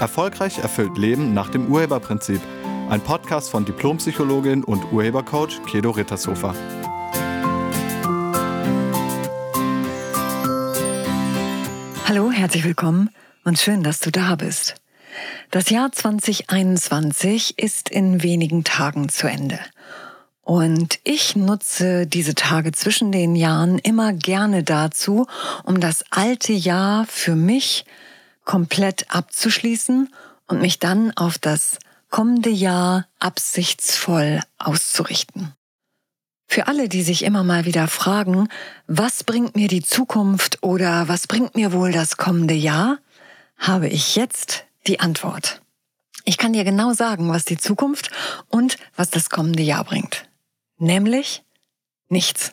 Erfolgreich erfüllt Leben nach dem Urheberprinzip. Ein Podcast von Diplompsychologin und Urhebercoach Kedo Rittershofer. Hallo, herzlich willkommen und schön, dass du da bist. Das Jahr 2021 ist in wenigen Tagen zu Ende. Und ich nutze diese Tage zwischen den Jahren immer gerne dazu, um das alte Jahr für mich komplett abzuschließen und mich dann auf das kommende Jahr absichtsvoll auszurichten. Für alle, die sich immer mal wieder fragen, was bringt mir die Zukunft oder was bringt mir wohl das kommende Jahr, habe ich jetzt die Antwort. Ich kann dir genau sagen, was die Zukunft und was das kommende Jahr bringt. Nämlich nichts.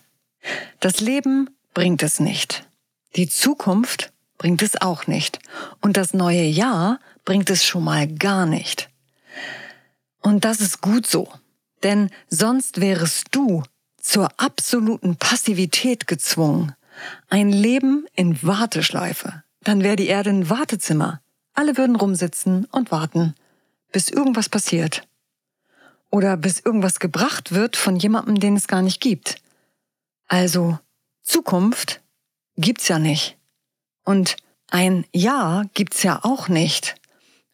Das Leben bringt es nicht. Die Zukunft bringt es auch nicht. Und das neue Jahr bringt es schon mal gar nicht. Und das ist gut so. Denn sonst wärest du zur absoluten Passivität gezwungen. Ein Leben in Warteschleife. Dann wäre die Erde ein Wartezimmer. Alle würden rumsitzen und warten, bis irgendwas passiert. Oder bis irgendwas gebracht wird von jemandem, den es gar nicht gibt. Also, Zukunft gibt's ja nicht. Und ein Ja gibt's ja auch nicht.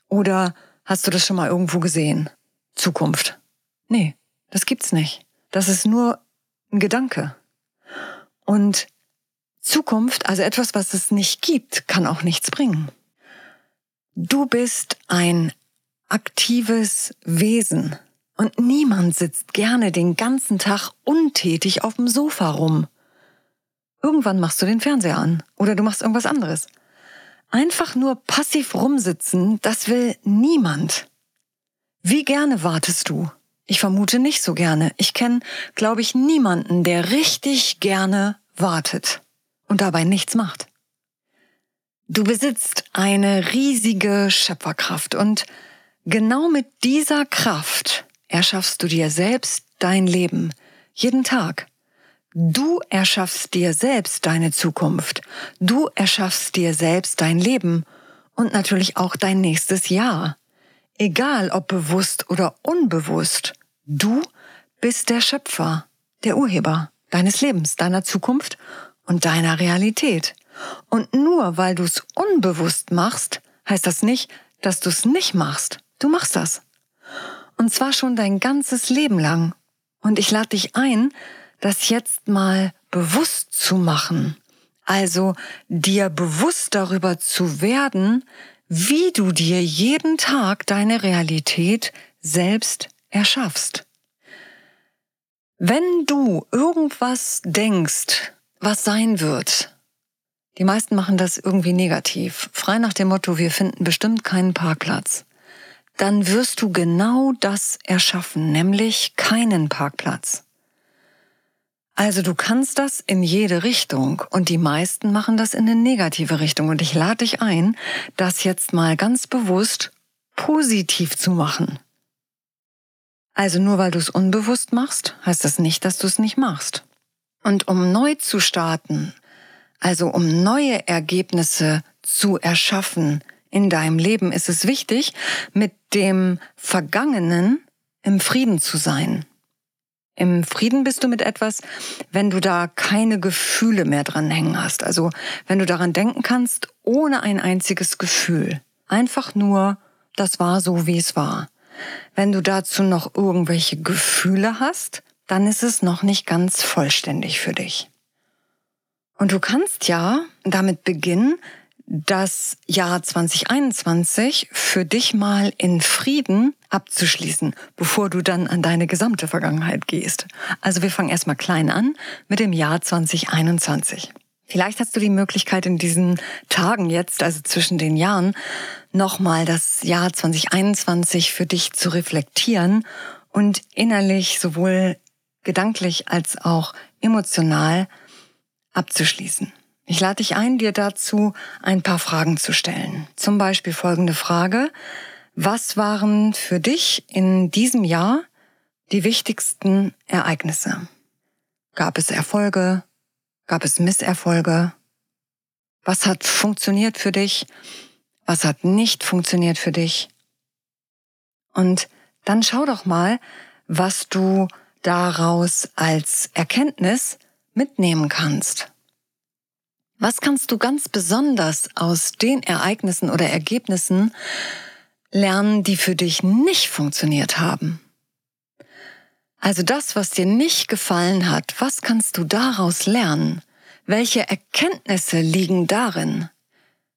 Oder hast du das schon mal irgendwo gesehen? Zukunft. Nee, das gibt's nicht. Das ist nur ein Gedanke. Und Zukunft, also etwas, was es nicht gibt, kann auch nichts bringen. Du bist ein aktives Wesen und niemand sitzt gerne den ganzen Tag untätig auf dem Sofa rum. Irgendwann machst du den Fernseher an oder du machst irgendwas anderes. Einfach nur passiv rumsitzen, das will niemand. Wie gerne wartest du? Ich vermute nicht so gerne. Ich kenne, glaube ich, niemanden, der richtig gerne wartet und dabei nichts macht. Du besitzt eine riesige Schöpferkraft und genau mit dieser Kraft erschaffst du dir selbst dein Leben, jeden Tag. Du erschaffst dir selbst deine Zukunft. Du erschaffst dir selbst dein Leben und natürlich auch dein nächstes Jahr. Egal ob bewusst oder unbewusst, du bist der Schöpfer, der Urheber deines Lebens, deiner Zukunft und deiner Realität. Und nur weil du es unbewusst machst, heißt das nicht, dass du es nicht machst. Du machst das. Und zwar schon dein ganzes Leben lang. Und ich lade dich ein, das jetzt mal bewusst zu machen. Also dir bewusst darüber zu werden, wie du dir jeden Tag deine Realität selbst erschaffst. Wenn du irgendwas denkst, was sein wird, die meisten machen das irgendwie negativ, frei nach dem Motto, wir finden bestimmt keinen Parkplatz, dann wirst du genau das erschaffen, nämlich keinen Parkplatz. Also du kannst das in jede Richtung und die meisten machen das in eine negative Richtung und ich lade dich ein, das jetzt mal ganz bewusst positiv zu machen. Also nur weil du es unbewusst machst, heißt das nicht, dass du es nicht machst. Und um neu zu starten, also um neue Ergebnisse zu erschaffen in deinem Leben, ist es wichtig, mit dem Vergangenen im Frieden zu sein. Im Frieden bist du mit etwas, wenn du da keine Gefühle mehr dran hängen hast. Also wenn du daran denken kannst, ohne ein einziges Gefühl. Einfach nur, das war so, wie es war. Wenn du dazu noch irgendwelche Gefühle hast, dann ist es noch nicht ganz vollständig für dich. Und du kannst ja damit beginnen, das Jahr 2021 für dich mal in Frieden abzuschließen, bevor du dann an deine gesamte Vergangenheit gehst. Also wir fangen erstmal klein an mit dem Jahr 2021. Vielleicht hast du die Möglichkeit in diesen Tagen jetzt, also zwischen den Jahren, nochmal das Jahr 2021 für dich zu reflektieren und innerlich sowohl gedanklich als auch emotional abzuschließen. Ich lade dich ein, dir dazu ein paar Fragen zu stellen. Zum Beispiel folgende Frage. Was waren für dich in diesem Jahr die wichtigsten Ereignisse? Gab es Erfolge? Gab es Misserfolge? Was hat funktioniert für dich? Was hat nicht funktioniert für dich? Und dann schau doch mal, was du daraus als Erkenntnis mitnehmen kannst. Was kannst du ganz besonders aus den Ereignissen oder Ergebnissen lernen, die für dich nicht funktioniert haben? Also das, was dir nicht gefallen hat, was kannst du daraus lernen? Welche Erkenntnisse liegen darin?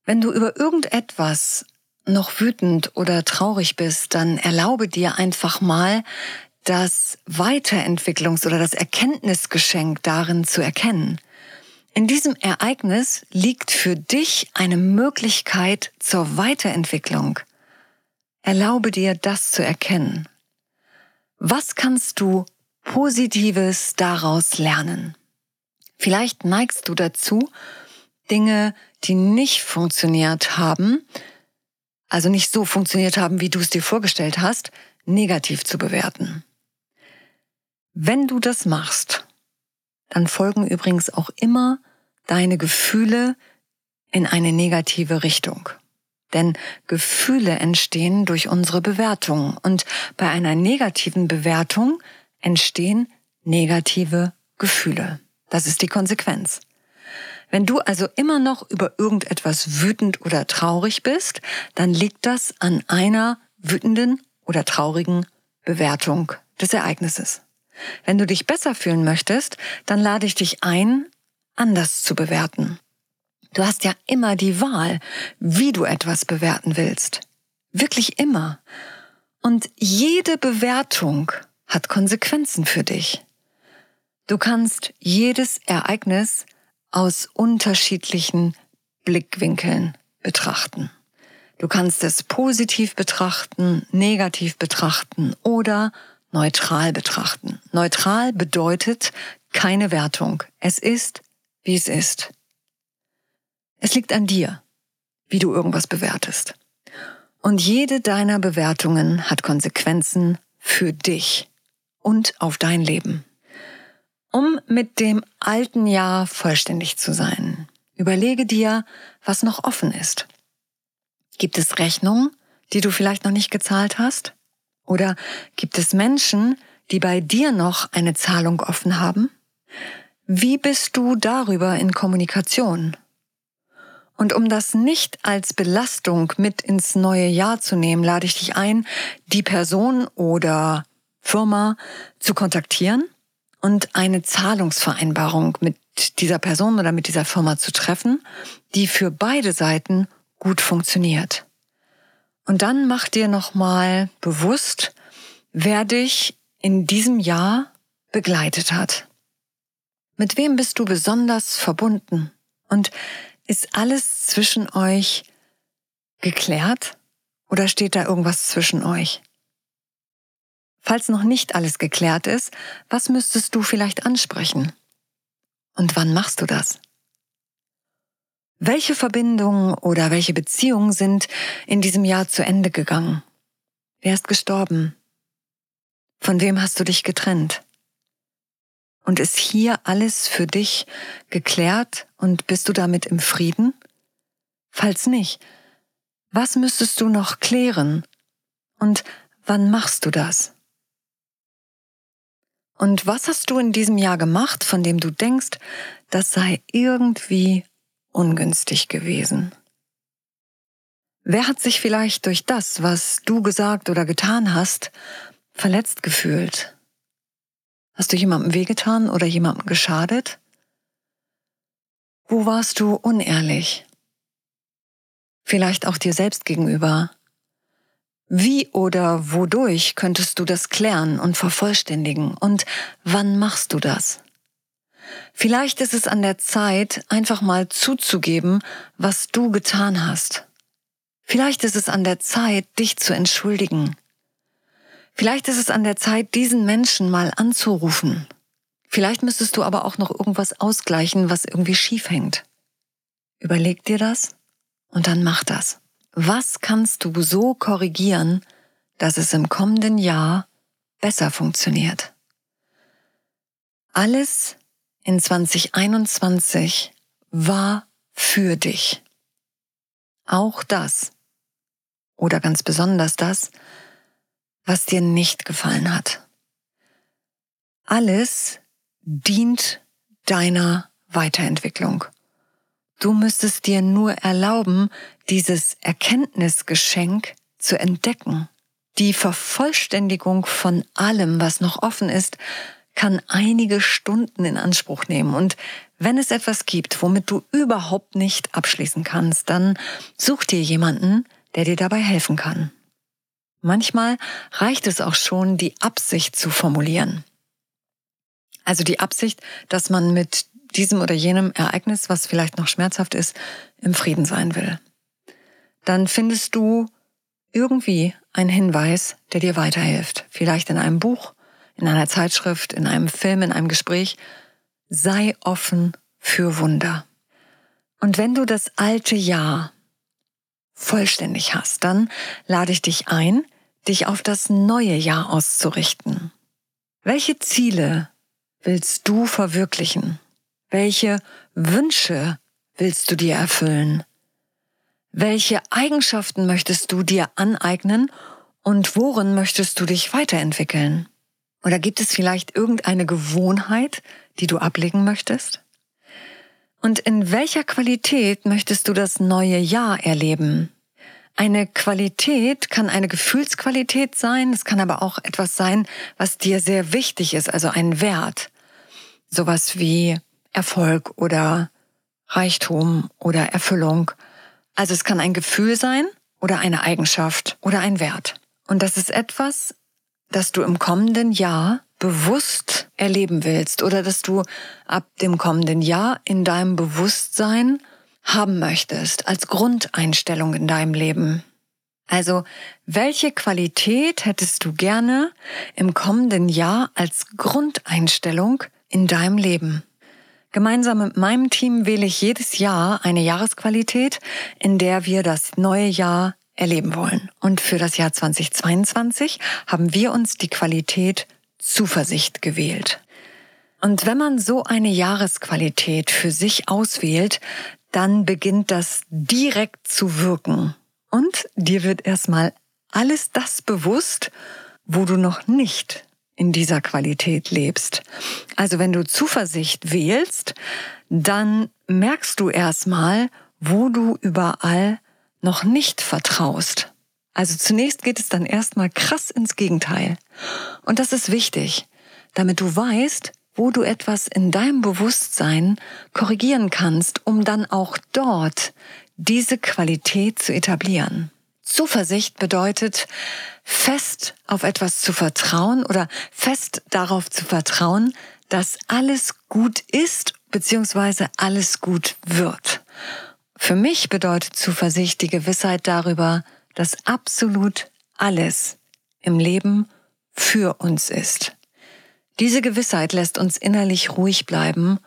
Wenn du über irgendetwas noch wütend oder traurig bist, dann erlaube dir einfach mal, das Weiterentwicklungs- oder das Erkenntnisgeschenk darin zu erkennen. In diesem Ereignis liegt für dich eine Möglichkeit zur Weiterentwicklung. Erlaube dir, das zu erkennen. Was kannst du Positives daraus lernen? Vielleicht neigst du dazu, Dinge, die nicht funktioniert haben, also nicht so funktioniert haben, wie du es dir vorgestellt hast, negativ zu bewerten. Wenn du das machst, dann folgen übrigens auch immer deine Gefühle in eine negative Richtung. Denn Gefühle entstehen durch unsere Bewertung und bei einer negativen Bewertung entstehen negative Gefühle. Das ist die Konsequenz. Wenn du also immer noch über irgendetwas wütend oder traurig bist, dann liegt das an einer wütenden oder traurigen Bewertung des Ereignisses. Wenn du dich besser fühlen möchtest, dann lade ich dich ein, anders zu bewerten. Du hast ja immer die Wahl, wie du etwas bewerten willst. Wirklich immer. Und jede Bewertung hat Konsequenzen für dich. Du kannst jedes Ereignis aus unterschiedlichen Blickwinkeln betrachten. Du kannst es positiv betrachten, negativ betrachten oder neutral betrachten. Neutral bedeutet keine Wertung. Es ist, wie es ist. Es liegt an dir, wie du irgendwas bewertest. Und jede deiner Bewertungen hat Konsequenzen für dich und auf dein Leben. Um mit dem alten Jahr vollständig zu sein, überlege dir, was noch offen ist. Gibt es Rechnungen, die du vielleicht noch nicht gezahlt hast? Oder gibt es Menschen, die bei dir noch eine Zahlung offen haben? Wie bist du darüber in Kommunikation? Und um das nicht als Belastung mit ins neue Jahr zu nehmen, lade ich dich ein, die Person oder Firma zu kontaktieren und eine Zahlungsvereinbarung mit dieser Person oder mit dieser Firma zu treffen, die für beide Seiten gut funktioniert. Und dann mach dir nochmal bewusst, wer dich in diesem Jahr begleitet hat. Mit wem bist du besonders verbunden? Und ist alles zwischen euch geklärt oder steht da irgendwas zwischen euch? Falls noch nicht alles geklärt ist, was müsstest du vielleicht ansprechen? Und wann machst du das? Welche Verbindungen oder welche Beziehungen sind in diesem Jahr zu Ende gegangen? Wer ist gestorben? Von wem hast du dich getrennt? Und ist hier alles für dich geklärt und bist du damit im Frieden? Falls nicht, was müsstest du noch klären? Und wann machst du das? Und was hast du in diesem Jahr gemacht, von dem du denkst, das sei irgendwie ungünstig gewesen? Wer hat sich vielleicht durch das, was du gesagt oder getan hast, verletzt gefühlt? Hast du jemandem wehgetan oder jemandem geschadet? Wo warst du unehrlich? Vielleicht auch dir selbst gegenüber. Wie oder wodurch könntest du das klären und vervollständigen? Und wann machst du das? Vielleicht ist es an der Zeit, einfach mal zuzugeben, was du getan hast. Vielleicht ist es an der Zeit, dich zu entschuldigen. Vielleicht ist es an der Zeit, diesen Menschen mal anzurufen. Vielleicht müsstest du aber auch noch irgendwas ausgleichen, was irgendwie schief hängt. Überleg dir das und dann mach das. Was kannst du so korrigieren, dass es im kommenden Jahr besser funktioniert? Alles in 2021 war für dich. Auch das, oder ganz besonders das, was dir nicht gefallen hat. Alles dient deiner Weiterentwicklung. Du müsstest dir nur erlauben, dieses Erkenntnisgeschenk zu entdecken. Die Vervollständigung von allem, was noch offen ist, kann einige Stunden in Anspruch nehmen. Und wenn es etwas gibt, womit du überhaupt nicht abschließen kannst, dann such dir jemanden, der dir dabei helfen kann. Manchmal reicht es auch schon, die Absicht zu formulieren. Also die Absicht, dass man mit diesem oder jenem Ereignis, was vielleicht noch schmerzhaft ist, im Frieden sein will. Dann findest du irgendwie einen Hinweis, der dir weiterhilft. Vielleicht in einem Buch, in einer Zeitschrift, in einem Film, in einem Gespräch. Sei offen für Wunder. Und wenn du das alte Jahr vollständig hast, dann lade ich dich ein, dich auf das neue Jahr auszurichten. Welche Ziele willst du verwirklichen? Welche Wünsche willst du dir erfüllen? Welche Eigenschaften möchtest du dir aneignen und worin möchtest du dich weiterentwickeln? Oder gibt es vielleicht irgendeine Gewohnheit, die du ablegen möchtest? Und in welcher Qualität möchtest du das neue Jahr erleben? Eine Qualität kann eine Gefühlsqualität sein, es kann aber auch etwas sein, was dir sehr wichtig ist, also ein Wert. Sowas wie Erfolg oder Reichtum oder Erfüllung. Also es kann ein Gefühl sein oder eine Eigenschaft oder ein Wert. Und das ist etwas, das du im kommenden Jahr bewusst erleben willst oder dass du ab dem kommenden Jahr in deinem Bewusstsein haben möchtest als Grundeinstellung in deinem Leben. Also, welche Qualität hättest du gerne im kommenden Jahr als Grundeinstellung in deinem Leben? Gemeinsam mit meinem Team wähle ich jedes Jahr eine Jahresqualität, in der wir das neue Jahr erleben wollen. Und für das Jahr 2022 haben wir uns die Qualität Zuversicht gewählt. Und wenn man so eine Jahresqualität für sich auswählt, dann beginnt das direkt zu wirken. Und dir wird erstmal alles das bewusst, wo du noch nicht in dieser Qualität lebst. Also wenn du Zuversicht wählst, dann merkst du erstmal, wo du überall noch nicht vertraust. Also zunächst geht es dann erstmal krass ins Gegenteil. Und das ist wichtig, damit du weißt, wo du etwas in deinem Bewusstsein korrigieren kannst, um dann auch dort diese Qualität zu etablieren. Zuversicht bedeutet, fest auf etwas zu vertrauen oder fest darauf zu vertrauen, dass alles gut ist bzw. alles gut wird. Für mich bedeutet Zuversicht die Gewissheit darüber, dass absolut alles im Leben für uns ist. Diese Gewissheit lässt uns innerlich ruhig bleiben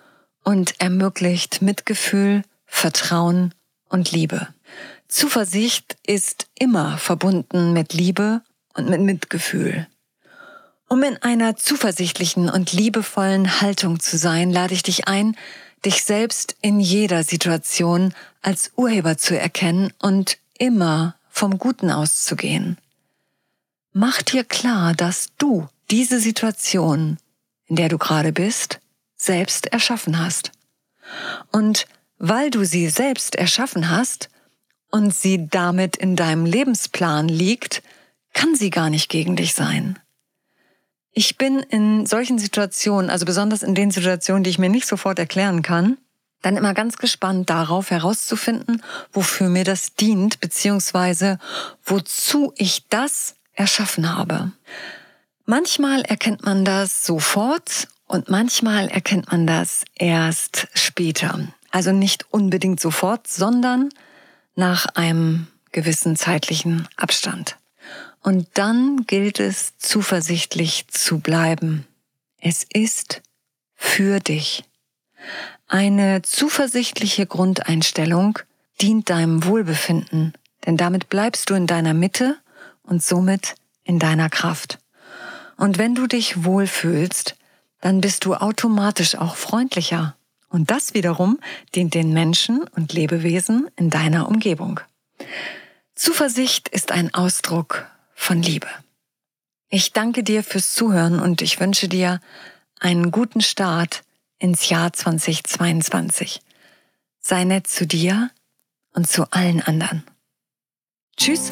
und ermöglicht Mitgefühl, Vertrauen und Liebe. Zuversicht ist immer verbunden mit Liebe und mit Mitgefühl. Um in einer zuversichtlichen und liebevollen Haltung zu sein, lade ich dich ein, dich selbst in jeder Situation als Urheber zu erkennen und immer vom Guten auszugehen. Mach dir klar, dass du diese Situation, in der du gerade bist, selbst erschaffen hast. Und weil du sie selbst erschaffen hast, und sie damit in deinem Lebensplan liegt, kann sie gar nicht gegen dich sein. Ich bin in solchen Situationen, also besonders in den Situationen, die ich mir nicht sofort erklären kann, dann immer ganz gespannt darauf herauszufinden, wofür mir das dient, beziehungsweise wozu ich das erschaffen habe. Manchmal erkennt man das sofort und manchmal erkennt man das erst später. Also nicht unbedingt sofort, sondern nach einem gewissen zeitlichen Abstand. Und dann gilt es zuversichtlich zu bleiben. Es ist für dich. Eine zuversichtliche Grundeinstellung dient deinem Wohlbefinden, denn damit bleibst du in deiner Mitte und somit in deiner Kraft. Und wenn du dich wohlfühlst, dann bist du automatisch auch freundlicher und das wiederum dient den Menschen und Lebewesen in deiner Umgebung. Zuversicht ist ein Ausdruck von Liebe. Ich danke dir fürs Zuhören und ich wünsche dir einen guten Start ins Jahr 2022. Sei nett zu dir und zu allen anderen. Tschüss.